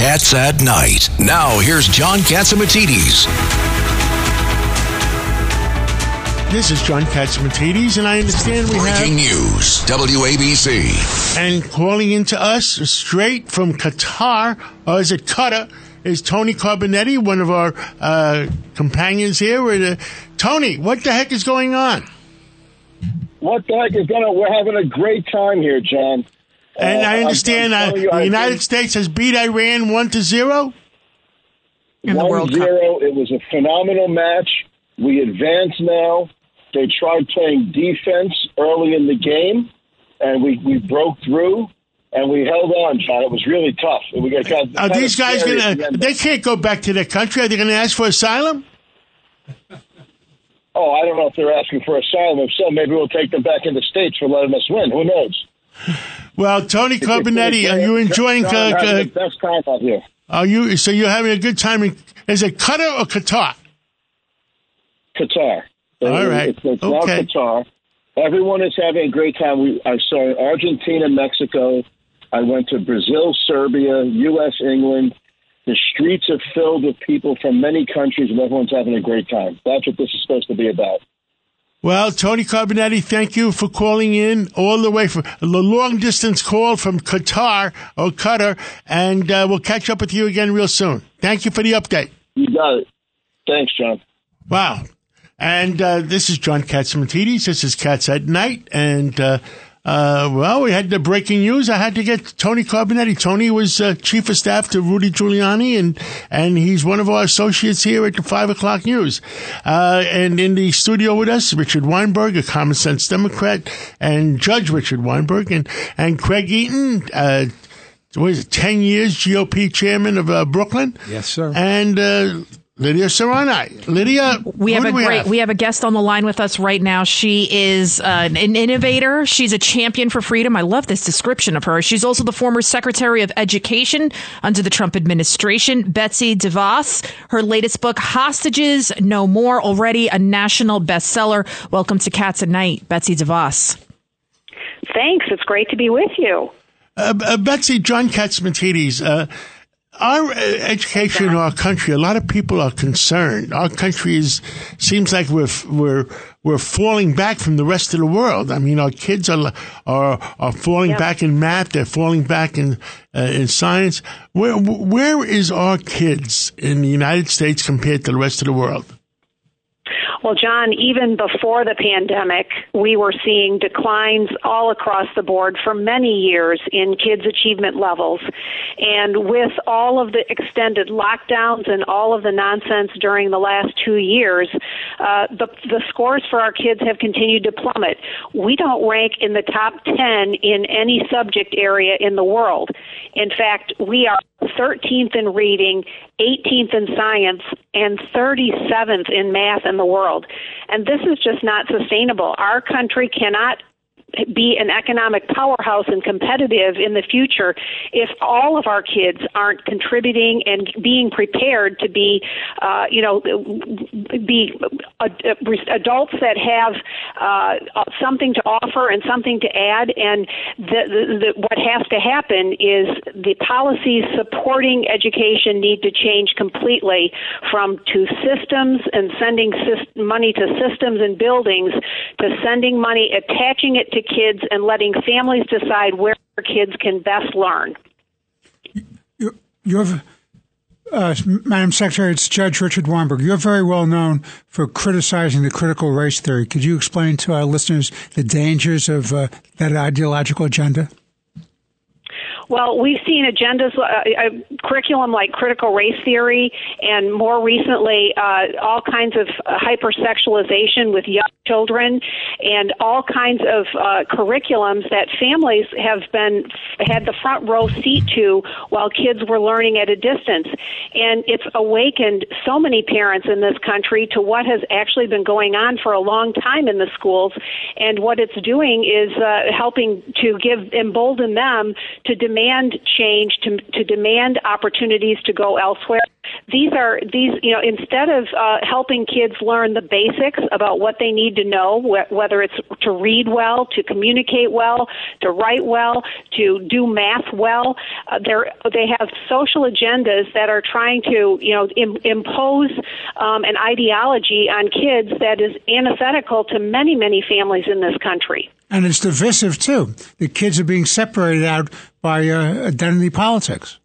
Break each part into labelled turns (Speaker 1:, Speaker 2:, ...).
Speaker 1: Cats at Night. Now, here's John Catsimatidis.
Speaker 2: This is John Catsimatidis, and I understand we have.
Speaker 1: Breaking
Speaker 2: have
Speaker 1: news. WABC.
Speaker 2: and calling into us straight from Qatar, or is it Qatar? Is Tony Carbonetti, one of our uh, companions here? We're, uh, Tony, what the heck is going on?
Speaker 3: What the heck is going on? We're having a great time here, John.
Speaker 2: And
Speaker 3: Uh,
Speaker 2: I understand
Speaker 3: telling you,
Speaker 2: the United
Speaker 3: been-
Speaker 2: States has beat Iran one to zero.
Speaker 4: in the
Speaker 3: One
Speaker 4: World Cup.
Speaker 3: zero. It was a phenomenal match. We advance now. They tried playing defense early in the game, and we, we broke through, and we held on, John. It was really tough. We got, got
Speaker 2: Are these guys going to? They can't go back to their country. Are they going to ask for asylum?
Speaker 3: Oh, I don't know if they're asking for asylum. If so, maybe we'll take them back in the states for letting us win. Who knows?
Speaker 2: Well, Tony Carbonetti, are you enjoying?
Speaker 3: John,
Speaker 2: Uh,
Speaker 3: the best time out here.
Speaker 2: are you? So you're having a good time? In, is it Qatar or Qatar?
Speaker 3: Qatar.
Speaker 2: All right.
Speaker 3: It's, it's
Speaker 2: Okay.
Speaker 3: Qatar. Everyone is having a great time. We, I saw Argentina, Mexico. I went to Brazil, Serbia, U.S., England. The streets are filled with people from many countries, and everyone's having a great time. That's what this is supposed to be about.
Speaker 2: Well, Tony Carbonetti, thank you for calling in all the way from the long distance call from Qatar or Qatar, and uh, we'll catch up with you again real soon. Thank you for the update.
Speaker 3: You got it. Thanks, John.
Speaker 2: Wow. And uh, this is John Catsimatidis. This is Cats at Night. And, uh, uh, well, we had the breaking news. I had to get Tony Carbonetti. Tony was uh, chief of staff to Rudy Giuliani, and, and he's one of our associates here at the 5 o'clock news. Uh, and in the studio with us, Richard Weinberg, a common sense Democrat, and Judge Richard Weinberg, and, and Craig Eaton, uh, it, 10 years GOP chairman of uh, Brooklyn.
Speaker 5: Yes, sir.
Speaker 2: And uh, Lydia Serrani. Lydia,
Speaker 4: We have a
Speaker 2: we
Speaker 4: great
Speaker 2: have?
Speaker 4: we have a guest on the line with us right now. She is uh, an innovator. She's a champion for freedom. I love this description of her. She's also the former Secretary of Education under the Trump administration, Betsy DeVos. Her latest book, Hostages No More, already a national bestseller. Welcome to Cats at Night, Betsy DeVos.
Speaker 6: Thanks. It's great to be with you.
Speaker 2: Uh, uh, Betsy, John Catsimatidis, uh, our uh, education in our country, a lot of people are concerned. Our country is, seems like we're, we're, we're falling back from the rest of the world. I mean, our kids are, are, are falling
Speaker 6: Yep.
Speaker 2: back in math. They're falling back in, uh, in science. Where, where is our kids in the United States compared to the rest of the world?
Speaker 6: Well, John, even before the pandemic, we were seeing declines all across the board for many years in kids' achievement levels. And with all of the extended lockdowns and all of the nonsense during the last two years, uh, the, the scores for our kids have continued to plummet. We don't rank in the top 10 in any subject area in the world. In fact, we are 13th in reading, 18th in science, and 37th in math in the world. And this is just not sustainable. Our country cannot be an economic powerhouse and competitive in the future if all of our kids aren't contributing and being prepared to be, uh, you know, be adults that have uh, something to offer and something to add. And the, the, the, what has to happen is the policies supporting education need to change completely from to systems and sending sys- money to systems and buildings to sending money, attaching it to kids, and letting families decide where kids can best learn.
Speaker 5: You're, you're uh, Madam Secretary, it's Judge Richard Weinberg. You're very well known for criticizing the critical race theory. Could you explain to our listeners the dangers of uh, that ideological agenda?
Speaker 6: Well, we've seen agendas, uh, a curriculum like critical race theory, and more recently, uh, all kinds of hypersexualization with young children, and all kinds of uh, curriculums that families have been had the front row seat to while kids were learning at a distance. And it's awakened so many parents in this country to what has actually been going on for a long time in the schools, and what it's doing is uh, helping to give embolden them to demand change, to, to demand opportunities to go elsewhere. These are these you know instead of uh, helping kids learn the basics about what they need to know, wh- whether it's to read well, to communicate well, to write well, to do math well, uh, they they have social agendas that are trying to you know Im- impose um, an ideology on kids that is antithetical to many many families in this country.
Speaker 5: And it's divisive too. The kids are being separated out by uh, identity politics.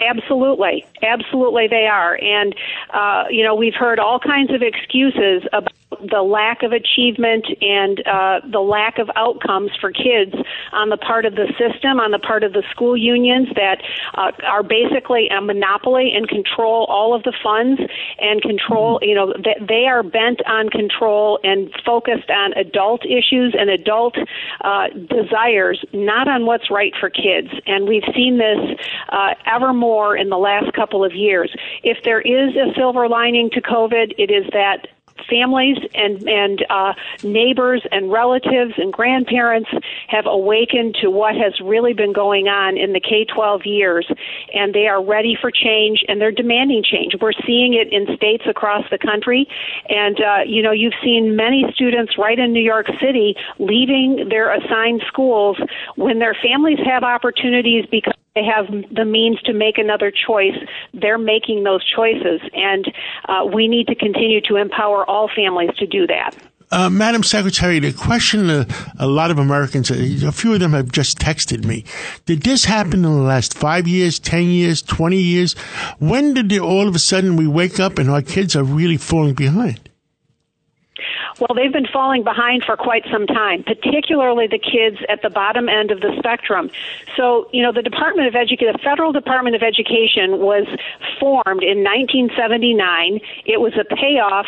Speaker 6: Absolutely, absolutely, they are, and uh, you know we've heard all kinds of excuses about the lack of achievement and uh, the lack of outcomes for kids on the part of the system, on the part of the school unions that uh, are basically a monopoly and control all of the funds and control. You know, that they are bent on control and focused on adult issues and adult uh, desires, not on what's right for kids. And we've seen this uh, ever more in the last couple of years. If there is a silver lining to COVID, it is that families and and uh, neighbors and relatives and grandparents have awakened to what has really been going on in the K-12 years, and they are ready for change and they're demanding change. We're seeing it in states across the country, and uh, you know you've seen many students right in New York City leaving their assigned schools when their families have opportunities because they have the means to make another choice, they're making those choices. And uh, we need to continue to empower all families to do that.
Speaker 2: Uh, Madam Secretary, the question uh, a lot of Americans, a few of them have just texted me. Did this happen in the last five years, 10 years, 20 years? When did all of a sudden we wake up and our kids are really falling behind?
Speaker 6: Well, they've been falling behind for quite some time, particularly the kids at the bottom end of the spectrum. So, you know, the Department of Education, the Federal Department of Education was formed in 1979. It was a payoff.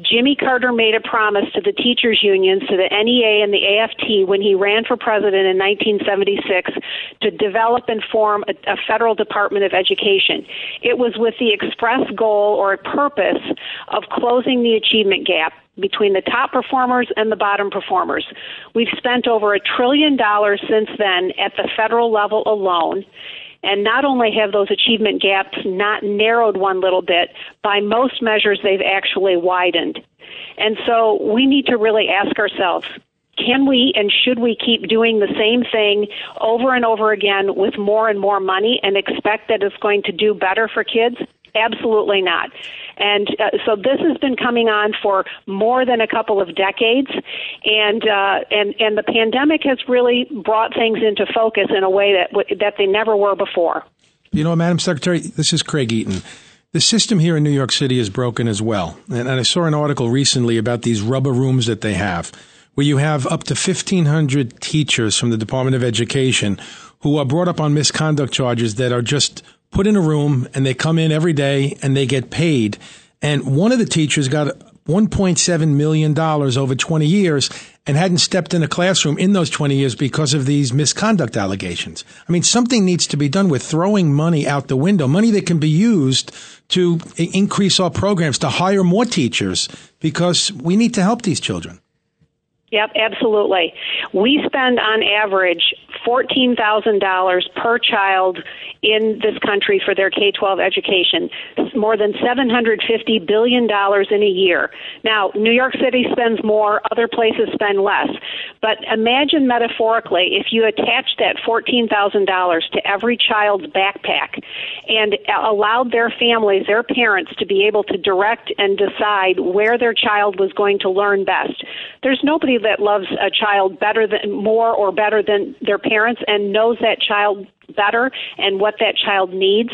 Speaker 6: Jimmy Carter made a promise to the teachers unions, to the NEA and the AFT when he ran for president in 1976 to develop and form a, a federal Department of Education. It was with the express goal or purpose of closing the achievement gap between the top performers and the bottom performers. We've spent over a trillion dollars since then at the federal level alone. And not only have those achievement gaps not narrowed one little bit, by most measures, they've actually widened. And so we need to really ask ourselves can we and should we keep doing the same thing over and over again with more and more money and expect that it's going to do better for kids? Absolutely not. And uh, so this has been coming on for more than a couple of decades, and uh, and and the pandemic has really brought things into focus in a way that w- that they never were before.
Speaker 7: You know, Madam Secretary, this is Craig Eaton. The system here in New York City is broken as well. And, and I saw an article recently about these rubber rooms that they have, where you have up to 1,500 teachers from the Department of Education who are brought up on misconduct charges that are just put in a room and they come in every day and they get paid. And one of the teachers got $1.7 million over 20 years and hadn't stepped in a classroom in those 20 years because of these misconduct allegations. I mean, something needs to be done with throwing money out the window, money that can be used to increase our programs, to hire more teachers, because we need to help these children.
Speaker 6: Yep, absolutely. We spend on average $14,000 per child in this country for their K 12 education, more than $750 billion in a year. Now, New York City spends more, other places spend less. But imagine metaphorically if you attached that $14,000 to every child's backpack and allowed their families, their parents, to be able to direct and decide where their child was going to learn best. There's nobody that loves a child better than more or better than their parents and knows that child better and what that child needs.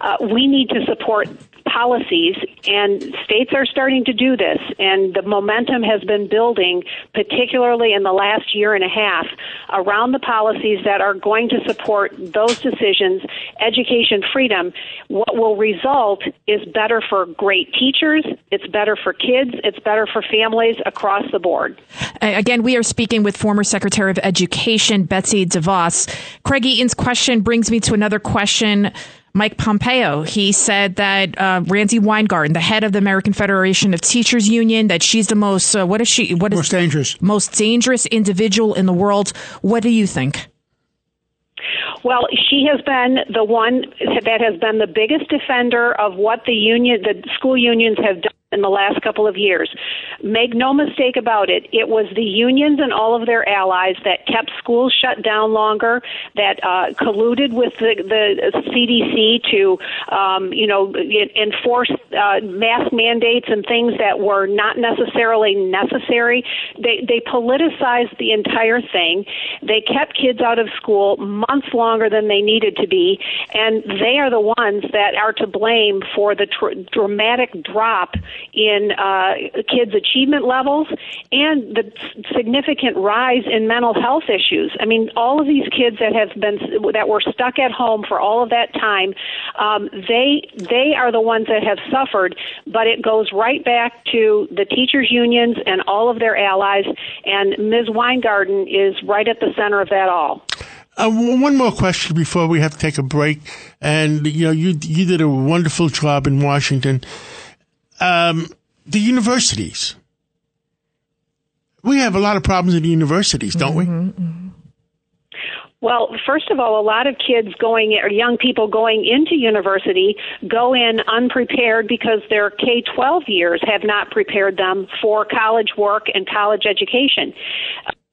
Speaker 6: Uh, we need to support policies, and states are starting to do this, and the momentum has been building, particularly in the last year and a half, around the policies that are going to support those decisions, education freedom. What will result is better for great teachers, it's better for kids, it's better for families across the board.
Speaker 4: Again, we are speaking with former Secretary of Education Betsy DeVos. Craig Eaton's question brings me to another question. Mike Pompeo, he said that uh, Randi Weingarten, the head of the American Federation of Teachers Union, that she's the most uh, what is she? What is
Speaker 5: most dangerous?
Speaker 4: Most dangerous individual in the world. What do you think?
Speaker 6: Well, she has been the one that has been the biggest defender of what the union, the school unions have done in the last couple of years. Make no mistake about it, it was the unions and all of their allies that kept schools shut down longer, that uh, colluded with the, the CDC to, um, you know, enforce uh, mask mandates and things that were not necessarily necessary. They they politicized the entire thing. They kept kids out of school months longer than they needed to be, and they are the ones that are to blame for the tr- dramatic drop in uh, kids' achievement levels and the significant rise in mental health issues. I mean, all of these kids that have been that were stuck at home for all of that time, um, they they are the ones that have suffered. But it goes right back to the teachers' unions and all of their allies, and Ms. Weingarten is right at the center of that all.
Speaker 2: Uh, one more question before we have to take a break. And you know, you you did a wonderful job in Washington um, the universities. We have a lot of problems in the universities, don't we?
Speaker 6: Mm-hmm, mm-hmm. Well, first of all, a lot of kids going or young people going into university go in unprepared because their K 12 years have not prepared them for college work and college education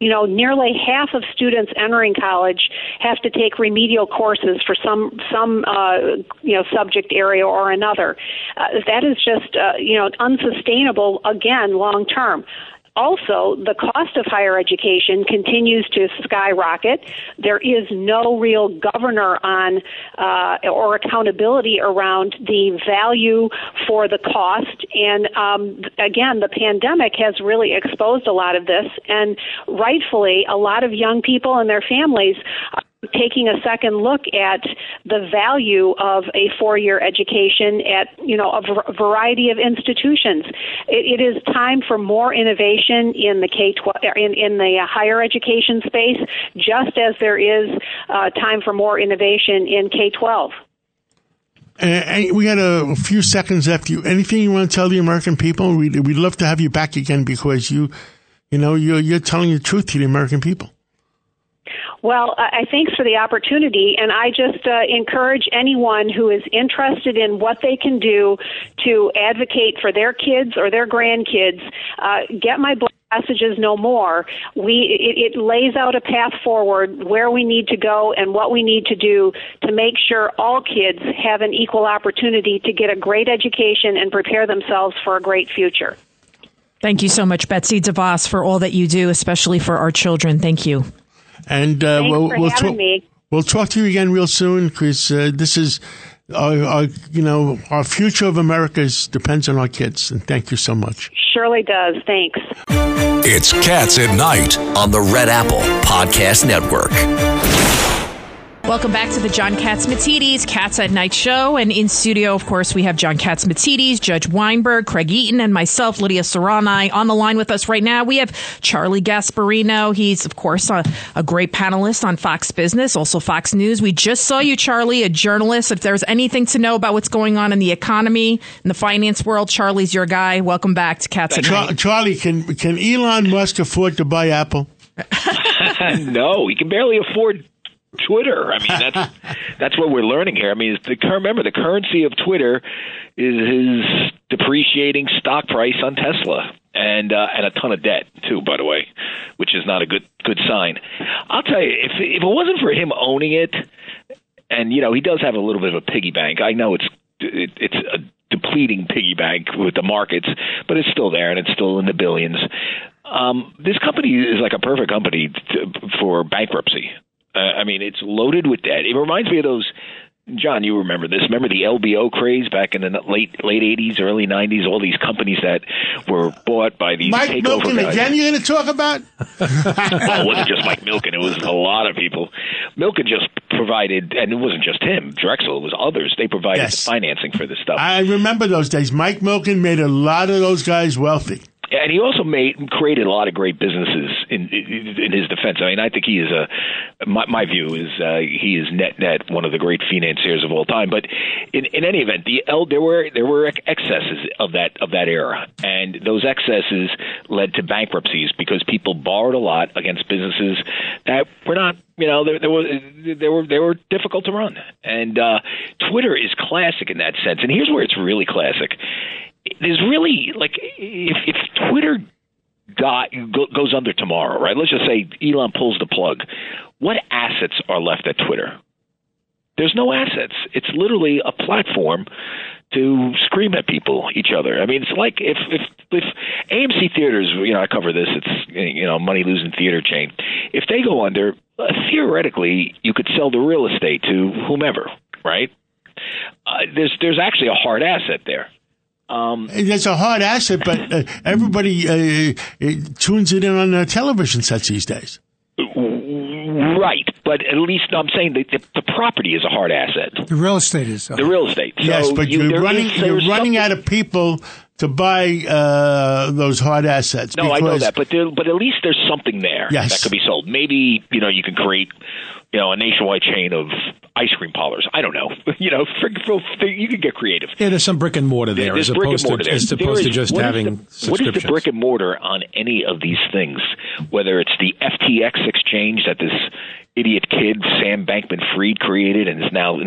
Speaker 6: you know, nearly half of students entering college have to take remedial courses for some some uh, you know subject area or another. Uh, that is just uh, you know unsustainable again long term. Also, the cost of higher education continues to skyrocket. There is no real governor on uh, or accountability around the value for the cost. And um, again, the pandemic has really exposed a lot of this. And rightfully, a lot of young people and their families taking a second look at the value of a four-year education at you know a variety of institutions. It, it is time for more innovation in the K twelve in, in the higher education space, just as there is uh, time for more innovation in K twelve.
Speaker 2: And we had a few seconds left. You anything you want to tell the American people? We'd, we'd love to have you back again because you, you know, you're you're telling the truth to the American people.
Speaker 6: Well, I thanks for the opportunity, and I just uh, encourage anyone who is interested in what they can do to advocate for their kids or their grandkids. Uh, get my book Hostages No More. We it, it, lays out a path forward where we need to go and what we need to do to make sure all kids have an equal opportunity to get a great education and prepare themselves for a great future.
Speaker 4: Thank you so much betsy devos for all that you do especially for our children. Thank you
Speaker 2: and
Speaker 6: uh,
Speaker 2: we'll
Speaker 6: we'll, talk,
Speaker 2: we'll talk to you again real soon because uh, this is our, our, you know our future of America is, depends on our kids. And thank you so much.
Speaker 6: Surely does. Thanks.
Speaker 1: It's Cats at Night on the Red Apple Podcast Network.
Speaker 4: Welcome back to the John Catsimatidis Cats at Night show. And in studio, of course, we have John Catsimatidis, Judge Weinberg, Craig Eaton, and myself, Lydia Serrani. On the line with us right now, we have Charlie Gasparino. He's, of course, a, a, great panelist on Fox Business, also Fox News. We just saw you, Charlie, a journalist. If there's anything to know about what's going on in the economy, in the finance world, Charlie's your guy. Welcome back to Cats at Night.
Speaker 2: Charlie, can, can Elon Musk afford to buy Apple?
Speaker 8: no, he can barely afford Twitter. I mean, that's that's what we're learning here. I mean, the remember the currency of Twitter is his depreciating stock price on Tesla and uh, and a ton of debt too, by the way, which is not a good good sign. I'll tell you, if if it wasn't for him owning it, and you know he does have a little bit of a piggy bank. I know it's it, it's a depleting piggy bank with the markets, but it's still there and it's still in the billions. Um, this company is like a perfect company to, for bankruptcy. Uh, I mean, it's loaded with debt. It reminds me of those John, you remember this? Remember the LBO craze back in the late late '80s, early '90s? All these companies that were bought by these
Speaker 2: Mike
Speaker 8: takeover
Speaker 2: Milken
Speaker 8: guys.
Speaker 2: again. You're going to talk about?
Speaker 8: well, it wasn't just Mike Milken; it was a lot of people. Milken just provided, and it wasn't just him. Drexel, it was others. They provided
Speaker 2: Yes.
Speaker 8: the financing for this stuff.
Speaker 2: I remember those days. Mike Milken made a lot of those guys wealthy.
Speaker 8: And he also made created a lot of great businesses in in, his defense. I mean, I think he is a my, my view is uh, he is net net one of the great financiers of all time. But in, in any event, the there were there were excesses of that of that era, and those excesses led to bankruptcies because people borrowed a lot against businesses that were not you know they, they were they were they were difficult to run. And uh, Twitter is classic in that sense. And here's where it's really classic there's really like if if Twitter got go, goes under tomorrow, right? Let's just say Elon pulls the plug. What assets are left at Twitter? There's no assets. It's literally a platform to scream at people, each other. I mean, it's like if if if AMC theaters, you know, I cover this. It's you know, money losing theater chain. If they go under, uh, theoretically, you could sell the real estate to whomever, right? Uh, there's there's actually a hard asset there. Um,
Speaker 2: It's a hard asset, but uh, everybody uh, uh, tunes it in on their television sets these days.
Speaker 8: Right, but at least I'm saying that the, the property is a hard asset.
Speaker 5: The real estate is.
Speaker 8: The real estate. So
Speaker 2: yes, but
Speaker 8: you,
Speaker 2: you, are running
Speaker 8: is-
Speaker 2: you're running
Speaker 8: something-
Speaker 2: out of people to buy uh, those hard assets.
Speaker 8: No, I know that, but there, but at least there's something there
Speaker 2: Yes.
Speaker 8: that could be sold. Maybe you know you can create you know a nationwide chain of ice cream parlors. I don't know. you know, for, for, you can get creative.
Speaker 7: Yeah, there's some brick and mortar there
Speaker 8: There's
Speaker 7: as opposed
Speaker 8: mortar
Speaker 7: to
Speaker 8: there.
Speaker 7: as
Speaker 8: There
Speaker 7: opposed to just
Speaker 8: is
Speaker 7: having
Speaker 8: the, what is the brick and mortar on any of these things? Whether it's the FTX exchange that this idiot kid Sam Bankman-Fried created and is now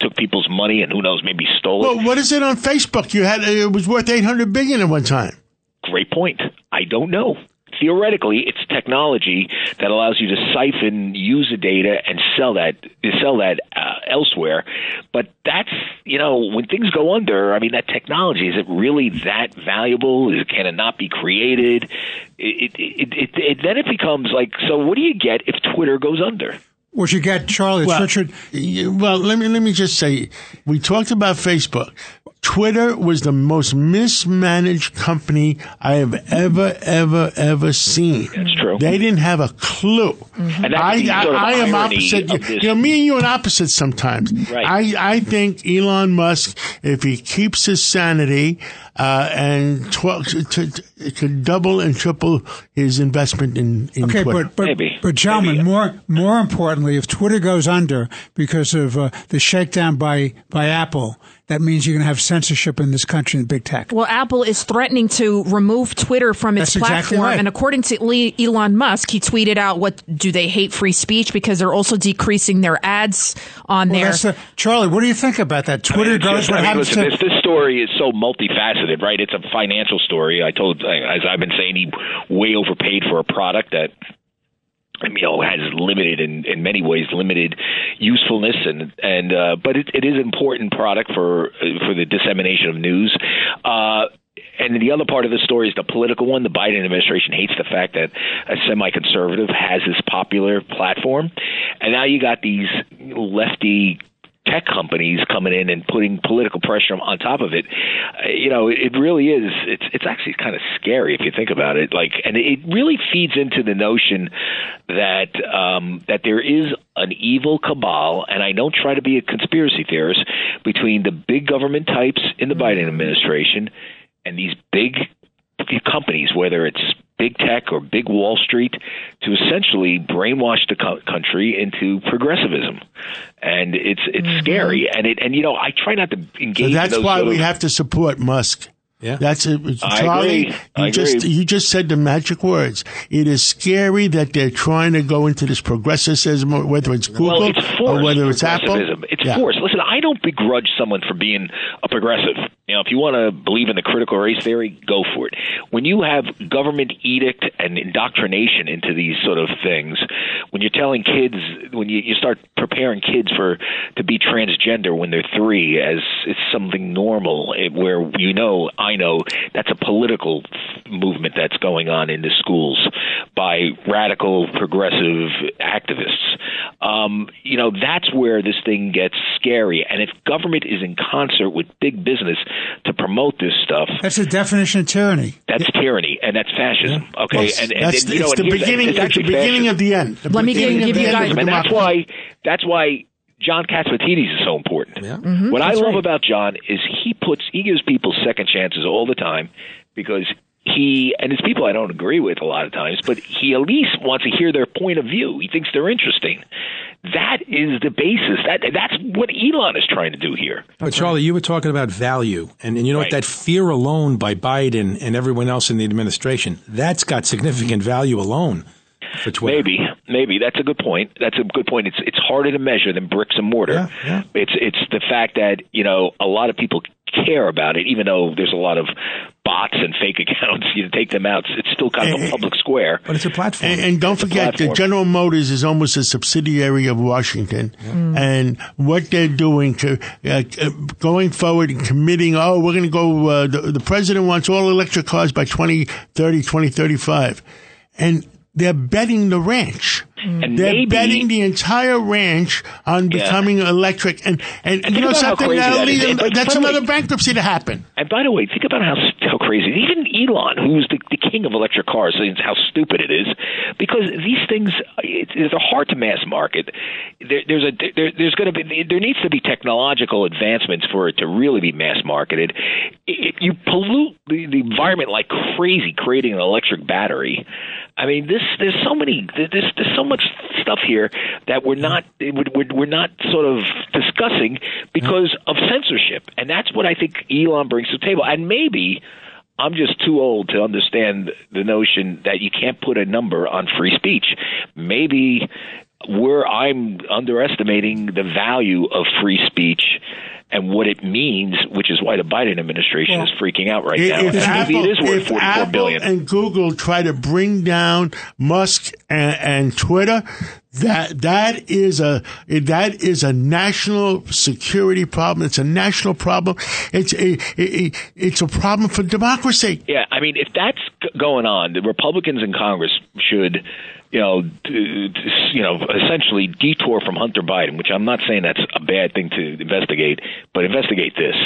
Speaker 8: took people's money and who knows maybe stole it.
Speaker 2: Well, what is it on Facebook? You had it was worth eight hundred billion at one time.
Speaker 8: Great point. I don't know. Theoretically, it's technology that allows you to siphon user data and sell that sell that uh, elsewhere. But that's you know when things go under. I mean, that technology is it really that valuable? Is, can it not be created? It, it, it, it, it, then it becomes like so. What do you get if Twitter goes under?
Speaker 5: What you get, Charlie?
Speaker 2: Well,
Speaker 5: Richard.
Speaker 2: y- well, let me let me just say, we talked about Facebook. Twitter was the most mismanaged company I have ever, ever, ever seen.
Speaker 8: That's true.
Speaker 2: They didn't have a clue.
Speaker 8: And that's
Speaker 2: I, I,
Speaker 8: sort of
Speaker 2: I am opposite. You know, me and you are opposites sometimes.
Speaker 8: Right.
Speaker 2: I, I think Elon Musk, if he keeps his sanity uh, and tw- to, to, could double and triple his investment in, in
Speaker 5: Okay,
Speaker 2: Twitter.
Speaker 5: but but
Speaker 8: Maybe.
Speaker 5: but gentlemen,
Speaker 8: Maybe.
Speaker 5: more more importantly, if Twitter goes under because of uh, the shakedown by by Apple, that means you're going to have censorship in this country in big tech.
Speaker 4: Well, Apple is threatening to remove Twitter from its
Speaker 5: That's exactly
Speaker 4: platform.
Speaker 5: right.
Speaker 4: And according to Le- Elon Musk, he tweeted out, "What do they hate free speech because they're also decreasing their ads on
Speaker 5: Well,
Speaker 4: there."
Speaker 5: the, Charlie, what do you think about that? Twitter
Speaker 8: I mean, it's
Speaker 5: goes.
Speaker 8: just-
Speaker 5: What
Speaker 8: I mean,
Speaker 5: happens
Speaker 8: listen,
Speaker 5: to?
Speaker 8: this, this story is so multifaceted, right? It's a financial story. I told, as I've been saying, he way overpaid for a product that you know has limited in, in many ways limited usefulness and and uh, but it, it is an important product for for the dissemination of news. Uh, and the other part of the story is the political one. The Biden administration hates the fact that a semi-conservative has this popular platform, and now you got these lefty tech companies coming in and putting political pressure on top of it. Uh, you know, it, it really is. It's it's actually kind of scary if you think about it. Like, and it really feeds into the notion that um, that there is an evil cabal, and I don't try to be a conspiracy theorist between the big government types in the Biden administration and these big companies, whether it's big tech or big Wall Street, to essentially brainwash the co- country into progressivism, and it's it's mm-hmm. scary. And it and you know I try not to engage.
Speaker 2: So
Speaker 8: in
Speaker 2: that's
Speaker 8: those
Speaker 2: why
Speaker 8: sort
Speaker 2: we have to support Musk.
Speaker 7: Yeah.
Speaker 2: That's it.
Speaker 8: I
Speaker 2: Charlie,
Speaker 8: agree.
Speaker 2: you
Speaker 8: I
Speaker 2: just
Speaker 8: agree.
Speaker 2: you just said the magic words. It is scary that they're trying to go into this progressivism, whether it's Google
Speaker 8: well, it's forced
Speaker 2: or whether it's Apple.
Speaker 8: It's
Speaker 2: Yeah.
Speaker 8: forced. Listen, I don't begrudge someone for being a progressive. You know, if you want to believe in the critical race theory, go for it. When you have government edict and indoctrination into these sort of things, when you're telling kids, when you, you start preparing kids for to be transgender when they're three, as it's something normal, eh, where you know, I know that's a political movement that's going on in the schools by radical progressive activists. Um, you know, that's where this thing gets scary. And if government is in concert with big business to promote this stuff.
Speaker 5: That's the definition of tyranny.
Speaker 8: That's tyranny, and that's fascism.
Speaker 2: Yeah.
Speaker 8: Okay,
Speaker 2: well,
Speaker 8: and, and,
Speaker 2: that's,
Speaker 8: and, you know,
Speaker 2: it's the
Speaker 8: and
Speaker 2: beginning.
Speaker 8: It's,
Speaker 2: it's the beginning
Speaker 8: fascism.
Speaker 2: of the end. The
Speaker 4: Let me give, give you guys,
Speaker 8: and that's why that's why John Catsimatidis is so important.
Speaker 7: Yeah.
Speaker 4: Mm-hmm,
Speaker 8: what I love
Speaker 4: right.
Speaker 8: about John is he puts he gives people second chances all the time because he and it's people I don't agree with a lot of times, but he at least wants to hear their point of view. He thinks they're interesting. That is the basis. That that's what Elon is trying to do here.
Speaker 7: But Charlie, you were talking about value, and, and you know
Speaker 8: Right.
Speaker 7: what? That fear alone by Biden and everyone else in the administration, that's got significant value alone for
Speaker 8: Maybe, maybe that's a good point. That's a good point. It's it's harder to measure than bricks and mortar.
Speaker 7: Yeah, yeah.
Speaker 8: It's it's the fact that you know a lot of people care about it, even though there's a lot of bots and fake accounts. You take them out, it's still kind of a public square.
Speaker 7: But it's a platform.
Speaker 2: And, and don't
Speaker 8: It's
Speaker 2: forget, the
Speaker 8: platform.
Speaker 2: General Motors is almost a subsidiary of Washington, and what they're doing to uh, uh, going forward and committing. Oh, we're going to go. Uh, the, the president wants all electric cars by 2030, 2035, and they're betting the ranch. Mm.
Speaker 8: And
Speaker 2: They're
Speaker 8: maybe-
Speaker 2: betting the entire ranch on
Speaker 8: Yeah.
Speaker 2: becoming electric, and and,
Speaker 8: And
Speaker 2: you know something that'll
Speaker 8: that
Speaker 2: lead
Speaker 8: But
Speaker 2: that's another bankruptcy to happen.
Speaker 8: And by the way, think about how how crazy even Elon, who's the, the king of electric cars, how stupid it is, because these things it, they're hard to mass market. There, there's a there, there's going to be there needs to be technological advancements for it to really be mass marketed. If you pollute the, the environment like crazy, creating an electric battery. I mean, this there's so many there's there's so much stuff here that we're not we're, we're not sort of discussing because of censorship, and that's what I think Elon brings to the table. And maybe I'm just too old to understand the notion that you can't put a number on free speech. Maybe we're I'm underestimating the value of free speech and what it means, which is why the Biden administration is freaking out right now.
Speaker 2: If
Speaker 8: And
Speaker 2: Apple,
Speaker 8: maybe it is worth forty four billion.
Speaker 2: and Google try to bring down Musk and, and Twitter, that that is a that is a national security problem. It's a national problem. It's a, it- it's a problem for democracy.
Speaker 8: Yeah, I mean, if that's going on, the Republicans in Congress should, you know, you know, essentially detour from Hunter Biden, which I'm not saying that's a bad thing to investigate, but investigate this.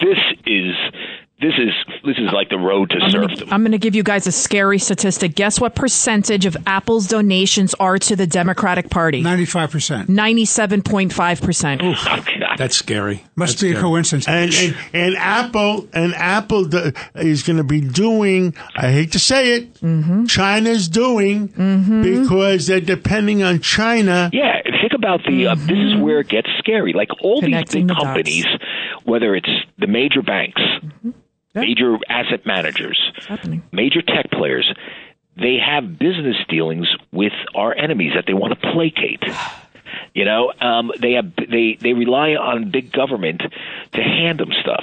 Speaker 8: This is this is this is like the road to
Speaker 4: I'm gonna,
Speaker 8: serfdom.
Speaker 4: I'm gonna give you guys a scary statistic. Guess what percentage of Apple's donations are to the Democratic Party?
Speaker 5: 95%.
Speaker 4: 97.5%.
Speaker 8: Oh,
Speaker 7: That's scary.
Speaker 5: Must
Speaker 7: That's
Speaker 5: be a coincidence.
Speaker 2: And, and and Apple and Apple is going to be doing. I hate to say it.
Speaker 8: Mm-hmm.
Speaker 2: China's doing because they're depending on China.
Speaker 8: Yeah, think about the. Uh, this is where it gets scary. Like all
Speaker 4: Connecting
Speaker 8: these
Speaker 4: the
Speaker 8: big
Speaker 4: dots.
Speaker 8: companies, whether it's the major banks,
Speaker 4: Yeah.
Speaker 8: major asset managers, major tech players, they have business dealings with our enemies that they want to placate. You know, um, they have they they rely on big government to hand them stuff.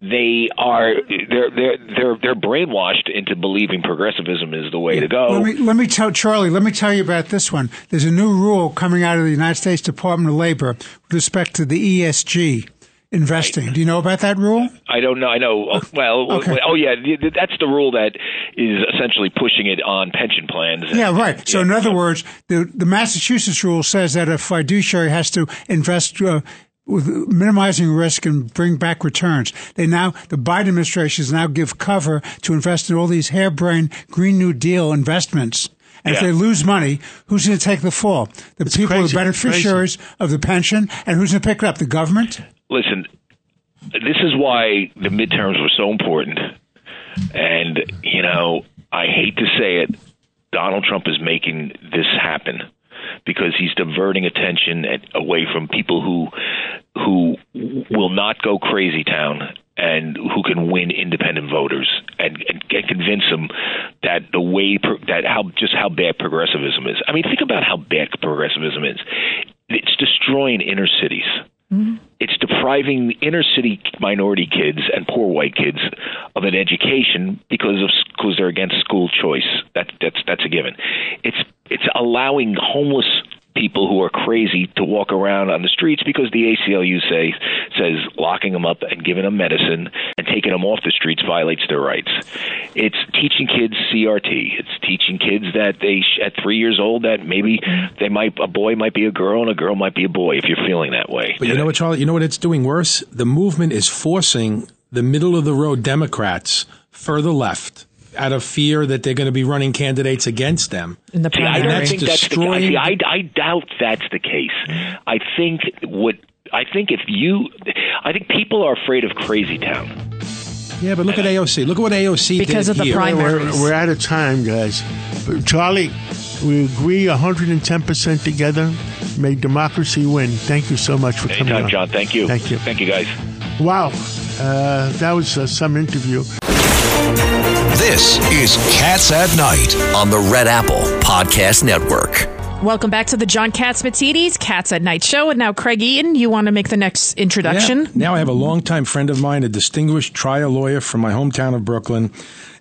Speaker 8: They are they're they're they're they're brainwashed into believing progressivism is the way to go.
Speaker 5: Let me let me tell Charlie. Let me tell you about this one. There's a new rule coming out of the United States Department of Labor with respect to the ESG investing. Do you know about that rule?
Speaker 8: I don't know. I know. oh, Well,
Speaker 5: Okay.
Speaker 8: oh yeah, th- th- that's the rule that is essentially pushing it on pension plans.
Speaker 5: Yeah, right. So, in other words, the the Massachusetts rule says that a fiduciary has to invest. Uh, with minimizing risk and bring back returns. They now, the Biden administration is now give cover to invest in all these harebrained Green New Deal investments. And if they lose money, who's going to take the fall? The people,
Speaker 2: crazy.
Speaker 5: the beneficiaries of the pension, and who's going to pick it up? The government?
Speaker 8: Listen, this is why the midterms were so important. And you know, I hate to say it, Donald Trump is making this happen because he's diverting attention at, away from people who who will not go crazy town and who can win independent voters and, and, and convince them that the way that how just how bad progressivism is. I mean, think about how bad progressivism is. It's destroying inner cities. Mm-hmm. It's depressing depriving inner city minority kids and poor white kids of an education because of because they're against school choice. That that's that's a given. It's it's allowing homeless people who are crazy to walk around on the streets because the ACLU say says locking them up and giving them medicine and taking them off the streets violates their rights. It's teaching kids CRT. It's teaching kids that they at three years old that maybe they might a boy might be a girl and a girl might be a boy if you're feeling that way.
Speaker 7: But you know what, Charlie? You know what it's doing worse? The movement is forcing the middle of the road Democrats further left out of fear that they're going to be running candidates against them.
Speaker 4: In the
Speaker 8: See, I
Speaker 7: And
Speaker 8: don't
Speaker 7: that's
Speaker 8: think that's the
Speaker 7: destroying-
Speaker 8: see, I, I doubt that's the case. Mm-hmm. I think what I think if you, I think people are afraid of Crazy Town.
Speaker 7: Yeah, but look at AOC. Look at what AOC
Speaker 4: Because
Speaker 7: did
Speaker 4: of the
Speaker 7: here.
Speaker 4: primaries.
Speaker 2: We're, we're out of time, guys. But Charlie, we agree 110% together. May democracy win. Thank you so much for coming
Speaker 8: Anytime,
Speaker 2: on.
Speaker 8: John. Thank you.
Speaker 2: Thank you.
Speaker 8: Thank you, guys.
Speaker 2: Wow. Uh, that was uh, some interview.
Speaker 1: This is Cats at Night on the Red Apple Podcast Network.
Speaker 4: Welcome back to the John Catsimatidis Cats at Night show. And now, Craig Eaton, you want to make the next introduction?
Speaker 7: Yeah. Now I have a longtime friend of mine, a distinguished trial lawyer from my hometown of Brooklyn,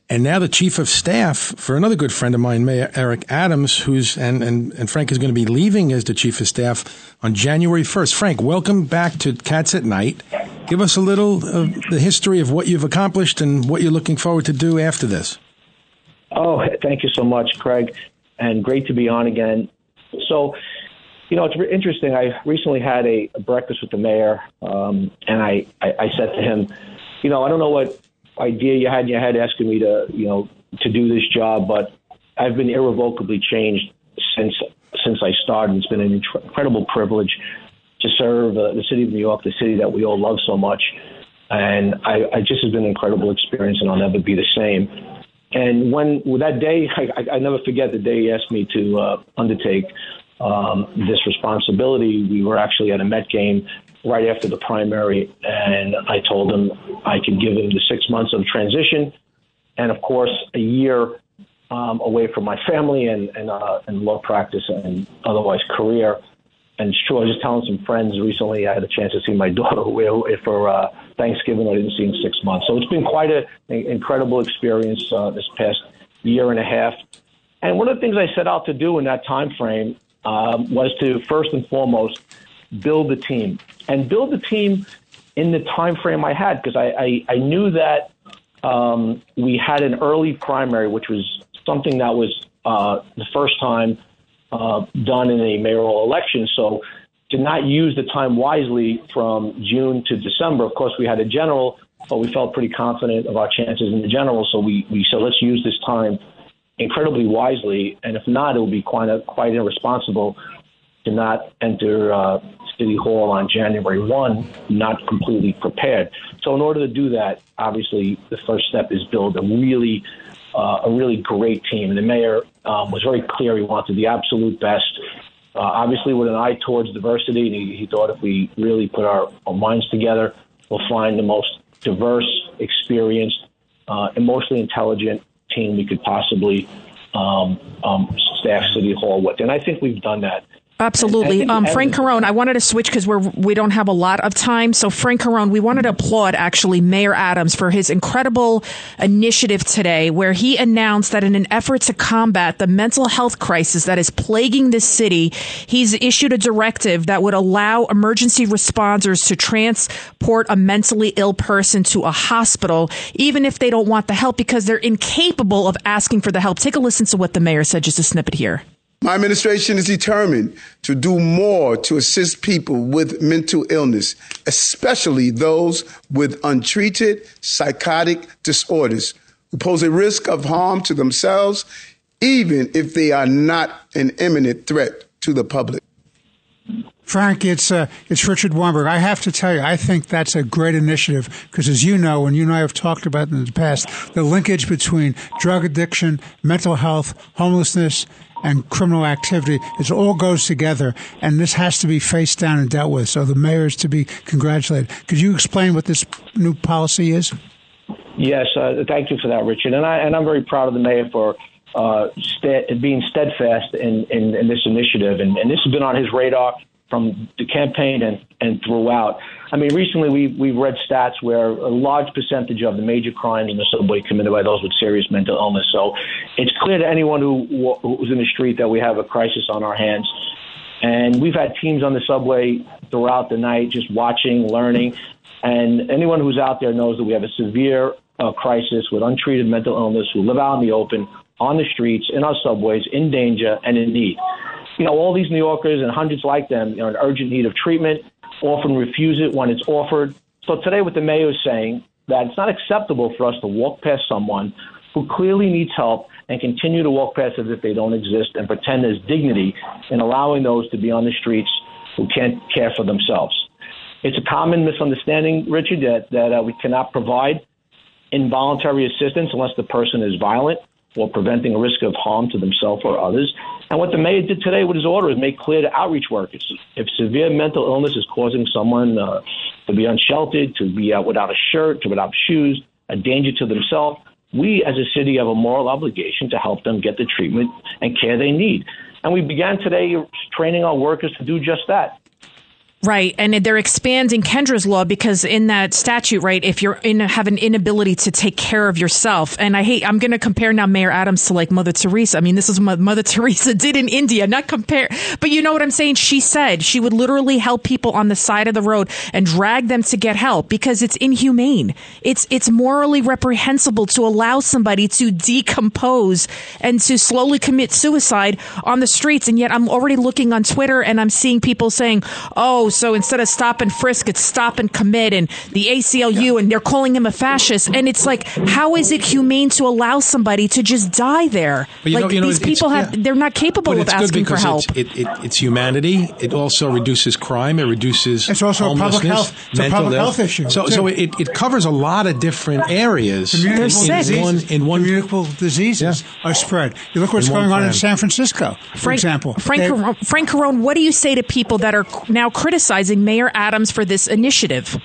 Speaker 7: and now the chief of staff for another good friend of mine, Mayor Eric Adams, who's and and, and Frank is going to be leaving as the chief of staff on January first. Frank, welcome back to Cats at Night. Give us a little of the history of what you've accomplished and what you're looking forward to do after this.
Speaker 9: Oh, thank you so much, Craig, and great to be on again. So, you know, it's re- interesting. I recently had a, a breakfast with the mayor, um, and I, I, I said to him, you know, I don't know what idea you had in your head asking me to, you know, to do this job, but I've been irrevocably changed since since I started. It's been an incredible privilege to serve uh, the city of New York, the city that we all love so much, and I, I just has been an incredible experience, and I'll never be the same. And when with that day, I, I, I never forget the day he asked me to uh, undertake um, this responsibility. We were actually at a Met game right after the primary, and I told him I could give him the six months of transition, and of course a year um, away from my family and and, uh, and law practice and otherwise career. And sure, I was just telling some friends recently I had a chance to see my daughter for uh, Thanksgiving. I didn't see in six months, so it's been quite a, an incredible experience uh, this past year and a half. And one of the things I set out to do in that time frame um, was to first and foremost build the team and build the team in the time frame I had because I, I, I knew that um, we had an early primary, which was something that was uh, the first time uh, done in a mayoral election. So to not use the time wisely from June to December. Of course, we had a general, but we felt pretty confident of our chances in the general. So we, we said, let's use this time incredibly wisely. And if not, it would be quite, a, quite irresponsible to not enter uh, City Hall on January 1, not completely prepared. So in order to do that, obviously the first step is build a really uh, a really great team. And the mayor um, was very clear he wanted the absolute best. Uh, obviously, with an eye towards diversity, and he, he thought if we really put our, our minds together, we'll find the most diverse, experienced, uh, emotionally intelligent team we could possibly um, um, staff City Hall with. And I think we've done that.
Speaker 4: Absolutely. Um, Frank Carone, I wanted to switch because we're we don't have a lot of time. So Frank Carone, we wanted to applaud actually Mayor Adams for his incredible initiative today, where he announced that in an effort to combat the mental health crisis that is plaguing this city, he's issued a directive that would allow emergency responders to transport a mentally ill person to a hospital, even if they don't want the help because they're incapable of asking for the help. Take a listen to what the mayor said. Just a snippet here.
Speaker 10: My administration is determined to do more to assist people with mental illness, especially those with untreated psychotic disorders who pose a risk of harm to themselves, even if they are not an imminent threat to the public.
Speaker 5: Frank, it's uh, it's Richard Weinberg. I have to tell you, I think that's a great initiative because, as you know, and you and I have talked about in the past, the linkage between drug addiction, mental health, homelessness, and criminal activity, it all goes together, and this has to be faced down and dealt with. So the mayor is to be congratulated. Could you explain what this new policy is?
Speaker 9: Yes, uh, thank you for that, Richard. And I and I'm very proud of the mayor for uh, sta being steadfast in, in, in this initiative, and, and this has been on his radar from the campaign and, and throughout. I mean, recently we we've read stats where a large percentage of the major crimes in the subway committed by those with serious mental illness. So it's clear to anyone who who's in the street that we have a crisis on our hands. And we've had teams on the subway throughout the night just watching, learning. And anyone who's out there knows that we have a severe uh, crisis with untreated mental illness who live out in the open, on the streets, in our subways, in danger, and in need. You know, all these New Yorkers and hundreds like them are in urgent need of treatment, often refuse it when it's offered. So today, what the mayor is saying that it's not acceptable for us to walk past someone who clearly needs help and continue to walk past as if they don't exist and pretend there's dignity in allowing those to be on the streets who can't care for themselves. It's a common misunderstanding, Richard, that, that uh, we cannot provide involuntary assistance unless the person is violent or preventing a risk of harm to themselves or others. And what the mayor did today with his order is make clear to outreach workers if severe mental illness is causing someone uh, to be unsheltered, to be out without a shirt, to without shoes, a danger to themselves, we as a city have a moral obligation to help them get the treatment and care they need. And we began today training our workers to do just that.
Speaker 4: Right, and they're expanding Kendra's law because in that statute, right, if you're in have an inability to take care of yourself, and I hate, I'm going to compare now Mayor Adams to like Mother Teresa. I mean, this is what Mother Teresa did in India, not compare, but you know what I'm saying. She said she would literally help people on the side of the road and drag them to get help because it's inhumane. It's it's morally reprehensible to allow somebody to decompose and to slowly commit suicide on the streets, and yet I'm already looking on Twitter and I'm seeing people saying, "Oh." So instead of stop and frisk, it's stop and commit, and the ACLU, and they're calling him a fascist. And it's like, how is it humane to allow somebody to just die there?
Speaker 7: But you
Speaker 4: like
Speaker 7: know, you know,
Speaker 4: these people have,
Speaker 7: yeah.
Speaker 4: they're not capable
Speaker 7: But
Speaker 4: of
Speaker 7: it's good
Speaker 4: asking for help.
Speaker 7: It's, it, it, it's humanity. It also reduces crime. It reduces
Speaker 5: It's also a public health- it's a
Speaker 7: mental
Speaker 5: public
Speaker 7: health.
Speaker 5: health issue,
Speaker 7: So,
Speaker 5: too.
Speaker 7: so it, it covers a lot of different areas.
Speaker 5: Communicable
Speaker 7: in, in
Speaker 5: diseases,
Speaker 7: one in one
Speaker 5: communicable diseases are spread. You look what's
Speaker 7: In one
Speaker 5: going on in. San Francisco, for
Speaker 4: Frank,
Speaker 5: example.
Speaker 4: Frank,
Speaker 5: They-
Speaker 4: Carone, Frank Carone, what do you say to people that are now criticizing Mayor Adams for this initiative?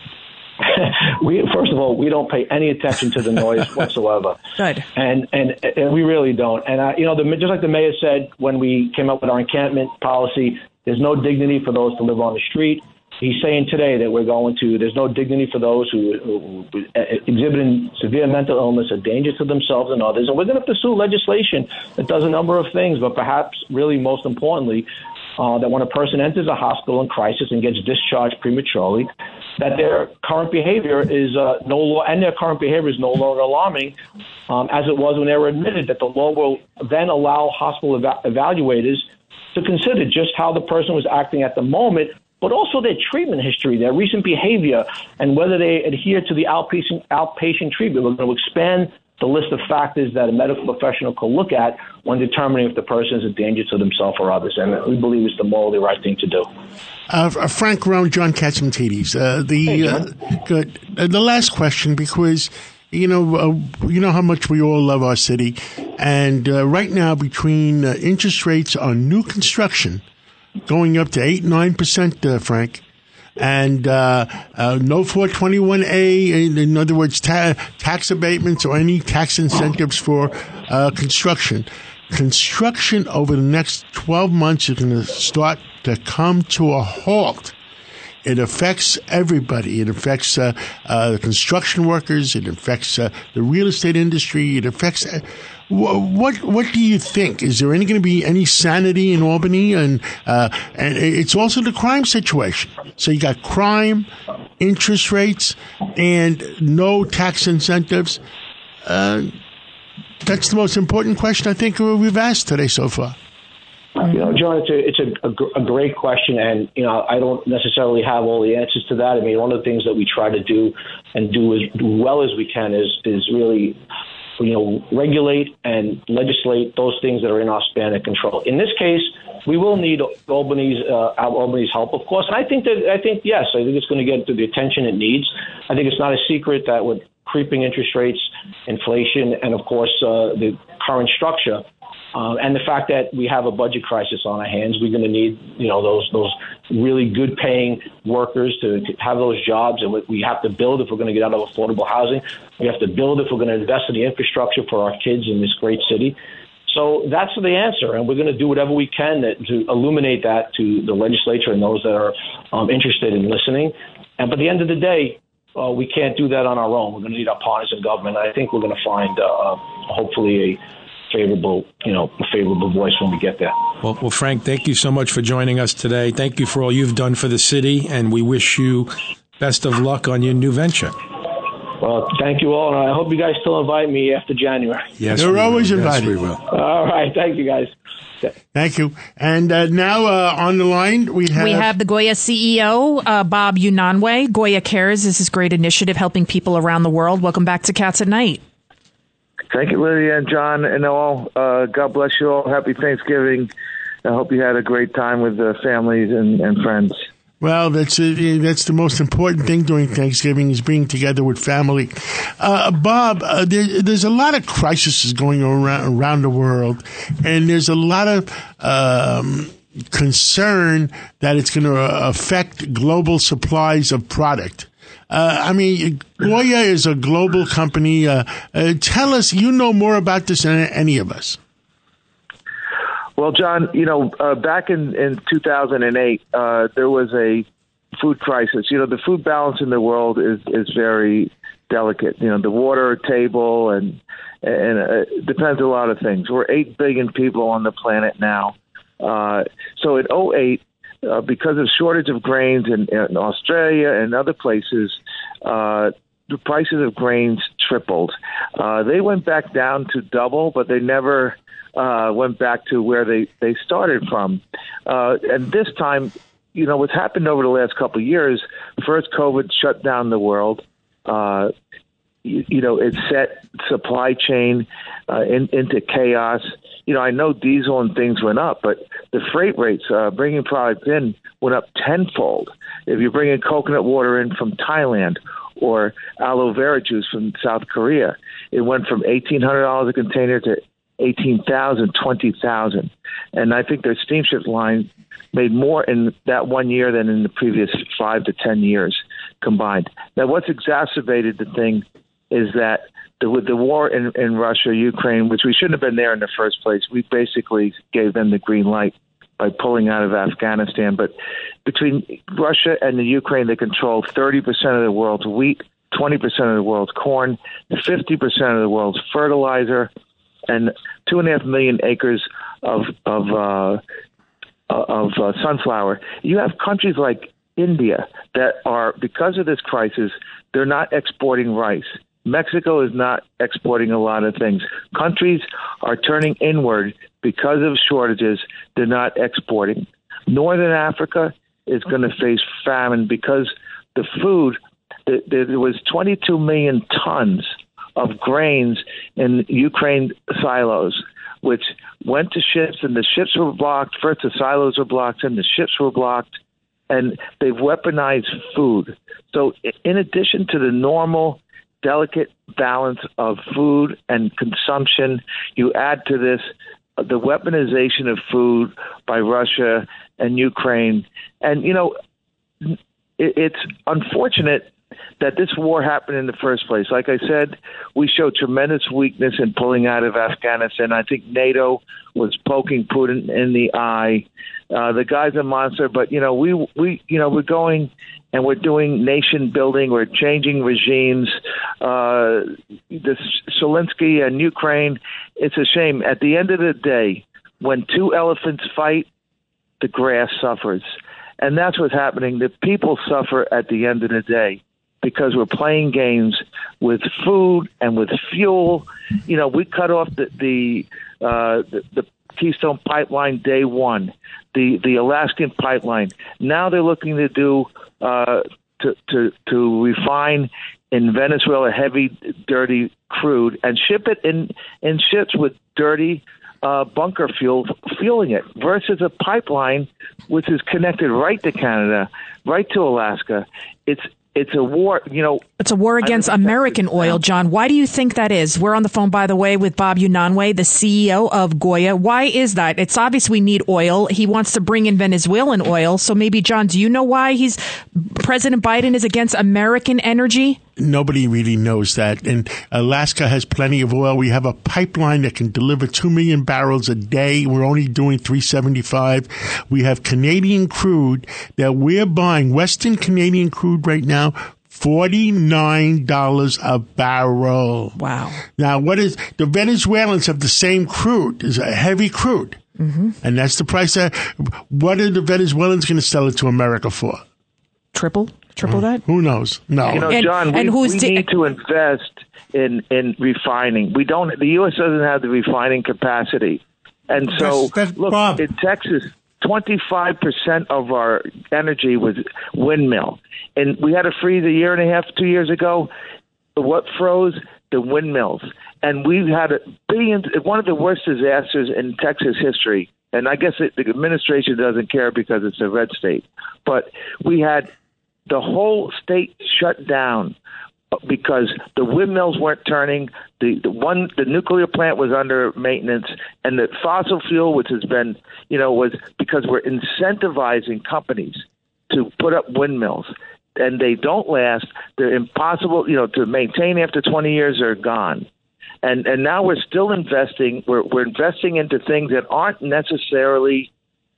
Speaker 9: we first of all we don't pay any attention to the noise whatsoever.
Speaker 4: Good.
Speaker 9: And, and and we really don't. And uh, you know, the, just like the mayor said when we came up with our encampment policy, there's no dignity for those to live on the street. He's saying today that we're going to. There's no dignity for those who, who, who exhibiting severe mental illness, a danger to themselves and others. And we're going to pursue legislation that does a number of things, but perhaps really most importantly, uh, that when a person enters a hospital in crisis and gets discharged prematurely, that their current behavior is uh, no lo- and their current behavior is no longer alarming, um, as it was when they were admitted. That the law will then allow hospital eva- evaluators to consider just how the person was acting at the moment, but also their treatment history, their recent behavior, and whether they adhere to the outpatient outpatient treatment. We're going to expand the list of factors that a medical professional could look at when determining if the person is a danger to themselves or others. And we believe it's the morally right thing to do.
Speaker 2: Uh, uh, Frank Carone, John Catsimatidis. Uh, the
Speaker 9: Hey,
Speaker 2: uh, good. Uh, the last question, because you know uh, you know how much we all love our city, and uh, right now between uh, interest rates on new construction going up to eight nine percent, uh, Frank. And uh, uh, no 421A, in, other words, ta- tax abatements or any tax incentives for uh, construction. Construction over the next 12 months is going to start to come to a halt. It affects everybody. It affects uh, uh, the construction workers. It affects uh, the real estate industry. It affects. Wh- what What do you think? Is there any going to be any sanity in Albany? And uh, and it's also the crime situation. So you got crime, interest rates, and no tax incentives. Uh, that's the most important question I think we've asked today so far.
Speaker 9: You know, John, it's a it's a, a, gr- a great question, and you know, I don't necessarily have all the answers to that. I mean, one of the things that we try to do and do as well as we can is is really, you know, regulate and legislate those things that are in our span of control. In this case, we will need Albany's uh, Albany's help, of course. And I think that I think yes, I think it's going to get to the attention it needs. I think it's not a secret that with creeping interest rates, inflation, and of course uh, the current structure. Um, and the fact that we have a budget crisis on our hands, we're going to need, you know, those those really good paying workers to, to have those jobs, and we- have to build if we're going to get out of affordable housing. We have to build if we're going to invest in the infrastructure for our kids in this great city. So that's the answer, and we're going to do whatever we can to, to illuminate that to the legislature and those that are um, interested in listening. And by the end of the day, uh, we can't do that on our own. We're going to need our partners in government. I think we're going to find, uh, hopefully, a favorable, you know, a favorable voice when we get there.
Speaker 7: Well, well, Frank, thank you so much for joining us today. Thank you for all you've done for the city, and we wish you best of luck on your new venture.
Speaker 9: Well, thank you all, and I hope you guys still invite me after January.
Speaker 7: Yes,
Speaker 2: You're
Speaker 7: we
Speaker 2: always
Speaker 7: will. Yes,
Speaker 2: invited.
Speaker 7: we will.
Speaker 9: All right, thank you guys.
Speaker 2: Thank you. And uh, now uh, on the line we have
Speaker 4: We have the Goya CEO, uh, Bob Unanue. Goya Cares is this great initiative helping people around the world. Welcome back to Cats at Night.
Speaker 11: Thank you, Lydia and John and all. Uh, God bless you all. Happy Thanksgiving. I hope you had a great time with the families and, and friends.
Speaker 2: Well, that's uh, that's the most important thing during Thanksgiving is being together with family. Uh, Bob, uh, there, there's a lot of crises going around around the world, and there's a lot of um, concern that it's going to affect global supplies of product. Uh, I mean, Goya is a global company. Uh, uh, tell us, you know more about this than any of us.
Speaker 11: Well, John, you know, uh, back in, in 2008, uh, there was a food crisis. You know, the food balance in the world is, is very delicate. You know, the water table and and uh, it depends a lot of things. We're 8 billion people on the planet now. Uh, so in 08, uh, because of shortage of grains in, in Australia and other places, uh, the prices of grains tripled. Uh, they went back down to double, but they never uh, went back to where they, they started from. Uh, and this time, you know, what's happened over the last couple of years, first COVID shut down the world. Uh, you, you know, it set supply chain uh, in, into chaos. You know, I know diesel and things went up, but the freight rates uh, bringing product in went up tenfold. If you're bringing coconut water in from Thailand or aloe vera juice from South Korea, it went from eighteen hundred dollars a container to eighteen thousand, twenty thousand, and I think their steamship line made more in that one year than in the previous five to ten years combined. Now, what's exacerbated the thing is that the, with the war in, in Russia, Ukraine, which we shouldn't have been there in the first place, we basically gave them the green light by pulling out of Afghanistan. But between Russia and the Ukraine, they control 30% of the world's wheat, 20% of the world's corn, 50% of the world's fertilizer, and two and a half million acres of of uh, of uh, sunflower. You have countries like India that are because of this crisis, they're not exporting rice. Mexico is not exporting a lot of things. Countries are turning inward because of shortages. They're not exporting. Northern Africa is going to face famine because the food, there was 22 million tons of grains in Ukraine silos, which went to ships, and the ships were blocked. First, the silos were blocked, and the ships were blocked, and they've weaponized food. So, in addition to the normal delicate balance of food and consumption. You add to this the weaponization of food by Russia and Ukraine. And, you know, it's unfortunate that this war happened in the first place. Like I said, we showed tremendous weakness in pulling out of Afghanistan. I think NATO was poking Putin in the eye. Uh, the guy's a monster, but you know we we you know we're going and we're doing nation building. We're changing regimes. Uh, this Zelensky and Ukraine. It's a shame. At the end of the day, when two elephants fight, the grass suffers, and that's what's happening. The people suffer at the end of the day because we're playing games with food and with fuel. You know, we cut off the the uh, the, the Keystone Pipeline day one, the the Alaskan Pipeline. Now they're looking to do uh, to to to refine in Venezuela heavy, dirty crude and ship it in in ships with dirty uh, bunker fuel fueling it versus a pipeline which is connected right to Canada, right to Alaska. It's it's a war, you know.
Speaker 4: It's a war against American oil, John. Why do you think that is? We're on the phone, by the way, with Bob Unanue, the CEO of Goya. Why is that? It's obvious we need oil. He wants to bring in Venezuelan oil. So maybe, John, do you know why he's President Biden is against American energy?
Speaker 2: Nobody really knows that. And Alaska has plenty of oil. We have a pipeline that can deliver 2 million barrels a day. We're only doing 375. We have Canadian crude that we're buying, Western Canadian crude right now, $49 a barrel.
Speaker 4: Wow.
Speaker 2: Now, what is the Venezuelans have the same crude, is a heavy crude.
Speaker 4: Mm-hmm.
Speaker 2: And that's the price that, what are the Venezuelans going to sell it to America for?
Speaker 4: Triple? Triple that?
Speaker 2: Who knows? No.
Speaker 11: You know,
Speaker 4: And-
Speaker 11: John,
Speaker 4: and
Speaker 11: we,
Speaker 4: who's
Speaker 11: we
Speaker 4: di-
Speaker 11: need to invest in in refining. We don't. The U.S. doesn't have the refining capacity, and so
Speaker 5: That's- that's
Speaker 11: look
Speaker 5: Bob.
Speaker 11: in Texas. 25% of our energy was windmill. And we had a freeze a year and a half, two years ago. What froze? The windmills. And we've had a billions, one of the worst disasters in Texas history. And I guess it, the administration doesn't care because it's a red state. But we had the whole state shut down because the windmills weren't turning. The, the one, the nuclear plant was under maintenance, and the fossil fuel, which has been, you know, was because we're incentivizing companies to put up windmills, and they don't last. They're impossible, you know, to maintain after 20 years. They're gone. And and now we're still investing. We're we're investing into things that aren't necessarily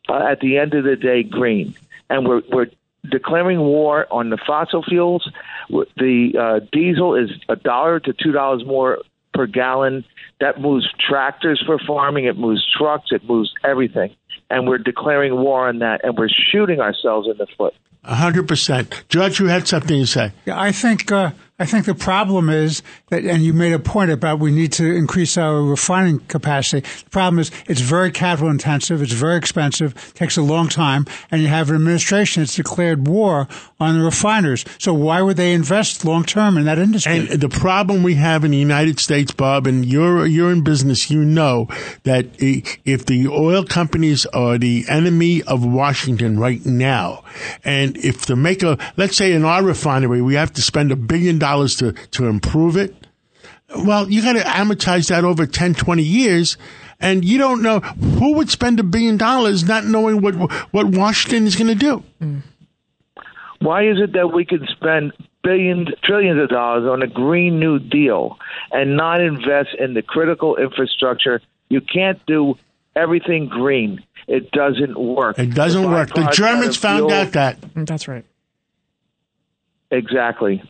Speaker 11: uh, at the end of the day green, and we're we're declaring war on the fossil fuels. The uh, diesel is a dollar to two dollars more per gallon. That moves tractors for farming. It moves trucks. It moves everything. And we're declaring war on that, and we're shooting ourselves in the foot.
Speaker 2: A hundred percent. Judge, you had something to say.
Speaker 5: Yeah, I think uh, I think the problem is that, and you made a point about we need to increase our refining capacity. The problem is it's very capital intensive, it's very expensive, takes a long time, and you have an administration that's declared war on the refiners. So why would they invest long term in that industry?
Speaker 2: And the problem we have in the United States, Bob, and you're you're in business, you know that if the oil companies are the enemy of Washington right now, and if to make a let's say in our refinery we have to spend a billion dollars to to improve it, well, you got to amortize that over 10, 20 years. And you don't know who would spend a billion dollars not knowing what what Washington is going to do. Mm.
Speaker 11: Why is it that we can spend billions, trillions of dollars on a Green New Deal and not invest in the critical infrastructure? You can't do everything green. It doesn't work.
Speaker 2: It doesn't work. The Germans found
Speaker 11: fuel-
Speaker 2: out that.
Speaker 4: Mm, that's right.
Speaker 11: Exactly.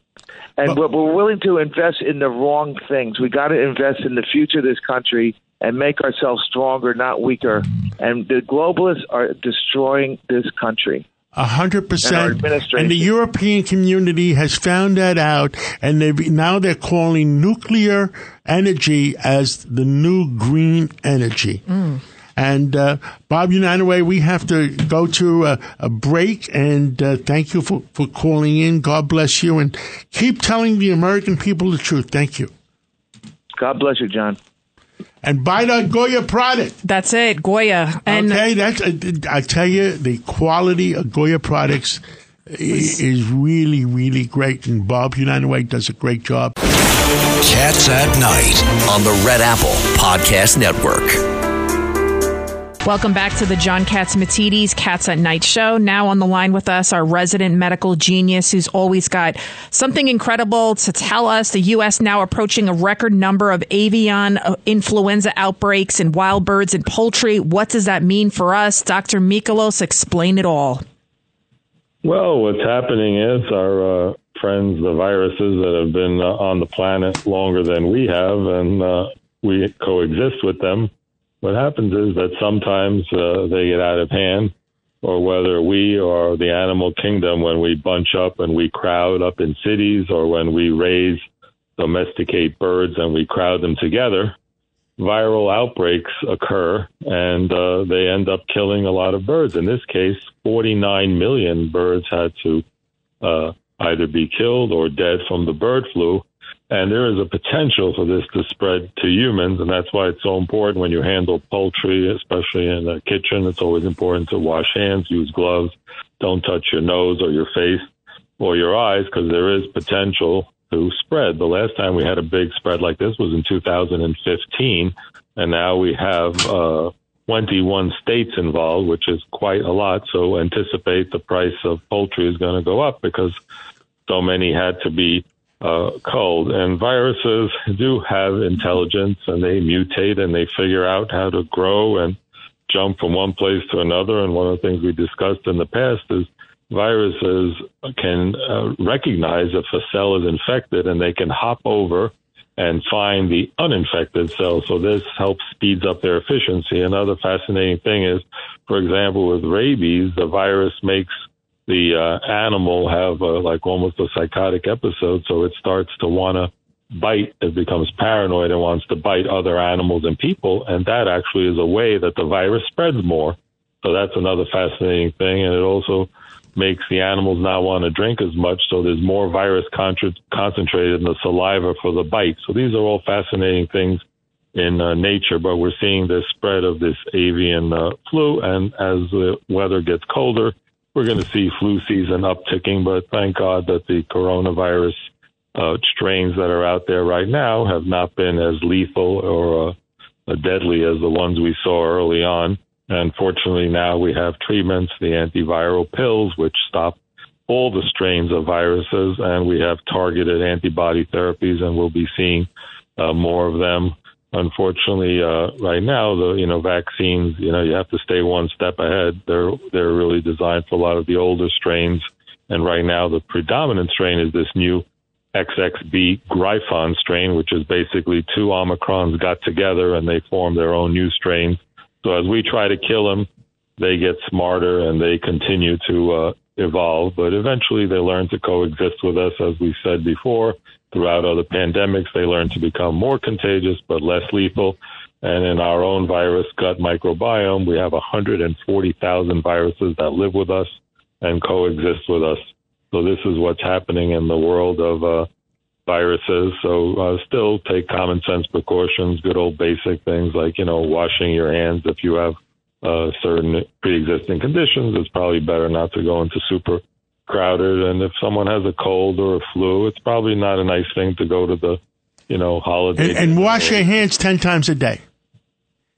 Speaker 11: And but, we're willing to invest in the wrong things. We got to invest in the future of this country and make ourselves stronger, not weaker. And the globalists are destroying this country.
Speaker 2: A hundred percent. And the European community has found that out, and they now they're calling nuclear energy as the new green energy. Mm. And uh, Bob Unanue, we have to go to a, a break. And uh, thank you for, for calling in. God bless you, and keep telling the American people the truth. Thank you.
Speaker 11: God bless you, John.
Speaker 2: And buy the Goya product.
Speaker 4: That's it, Goya. And
Speaker 2: okay, that's uh, I tell you, the quality of Goya products i- is really, really great, and Bob Unanue does a great job.
Speaker 1: Cats at Night on the Red Apple Podcast Network.
Speaker 4: Welcome back to the John Catsimatidis Cats at Night show. Now on the line with us, our resident medical genius who's always got something incredible to tell us. The U.S. now approaching a record number of avian uh, influenza outbreaks in wild birds and poultry. What does that mean for us? Dr. Michalos, explain it all.
Speaker 12: Well, what's happening is our uh, friends, the viruses that have been uh, on the planet longer than we have, and uh, we coexist with them. What happens is that sometimes uh, they get out of hand, or whether we or the animal kingdom, when we bunch up and we crowd up in cities, or when we raise, domesticate birds and we crowd them together, viral outbreaks occur and uh, they end up killing a lot of birds. In this case, 49 million birds had to uh, either be killed or dead from the bird flu. And there is a potential for this to spread to humans, and that's why it's so important when you handle poultry, especially in the kitchen. It's always important to wash hands, use gloves, don't touch your nose or your face or your eyes because there is potential to spread. The last time we had a big spread like this was in 2015, and now we have uh, 21 states involved, which is quite a lot. So anticipate the price of poultry is going to go up because so many had to be uh, cold. And viruses do have intelligence and they mutate and they figure out how to grow and jump from one place to another. And one of the things we discussed in the past is viruses can uh, recognize if a cell is infected and they can hop over and find the uninfected cell. So this helps speeds up their efficiency. Another fascinating thing is, for example, with rabies, the virus makes the uh, animal have uh, like almost a psychotic episode. So it starts to want to bite. It becomes paranoid and wants to bite other animals and people. And that actually is a way that the virus spreads more. So that's another fascinating thing. And it also makes the animals not want to drink as much. So there's more virus contra- concentrated in the saliva for the bite. So these are all fascinating things in uh, nature, but we're seeing the spread of this avian uh, flu. And as the weather gets colder, we're going to see flu season upticking. But thank God that the coronavirus uh, strains that are out there right now have not been as lethal or uh, deadly as the ones we saw early on. And fortunately, now we have treatments, the antiviral pills, which stop all the strains of viruses, and we have targeted antibody therapies, and we'll be seeing uh, more of them. Unfortunately, uh, right now, the you know vaccines, you know, you have to stay one step ahead. They're they're really designed for a lot of the older strains, and right now the predominant strain is this new XXB Gryphon strain, which is basically two Omicrons got together and they form their own new strain so as we try to kill them, they get smarter and they continue to uh, evolve. But eventually, they learn to coexist with us, as we said before. Throughout other pandemics, they learn to become more contagious but less lethal. And in our own virus gut microbiome, we have 140,000 viruses that live with us and coexist with us. So this is what's happening in the world of uh, viruses. So uh, still take common sense precautions, good old basic things like, you know, washing your hands if you have uh, certain pre-existing conditions. It's probably better not to go into super crowded. And if someone has a cold or a flu, it's probably not a nice thing to go to the, you know, holiday.
Speaker 2: And, and wash your hands 10 times a day.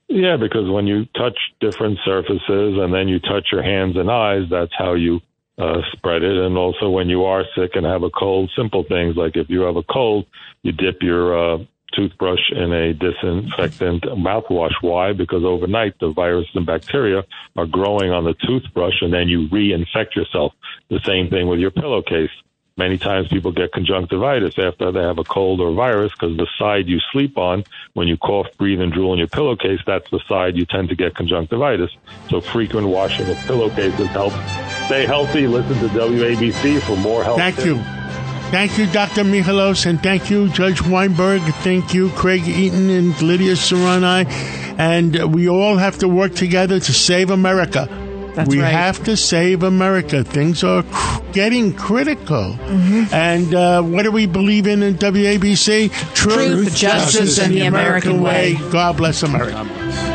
Speaker 12: Yeah, because when you touch different surfaces and then you touch your hands and eyes, that's how you uh, spread it. And also, when you are sick and have a cold, simple things like if you have a cold, you dip your uh, toothbrush in a disinfectant mouthwash. Why? Because overnight the virus and bacteria are growing on the toothbrush, and then you reinfect yourself. The same thing with your pillowcase. Many times people get conjunctivitis after they have a cold or virus because the side you sleep on, when you cough, breathe, and drool in your pillowcase, that's the side you tend to get conjunctivitis. So frequent washing of pillowcases helps stay healthy. Listen to WABC for more health.
Speaker 2: Thank
Speaker 12: tips.
Speaker 2: you. Thank you, Dr. Michalos, and thank you, Judge Weinberg. Thank you, Craig Eaton and Lydia Serrani. And we all have to work together to save America.
Speaker 4: That's
Speaker 2: we
Speaker 4: right.
Speaker 2: have to save America. Things are cr- getting critical. And uh, what do we believe in in WABC?
Speaker 4: Truth, justice, and the American way.
Speaker 2: God bless America.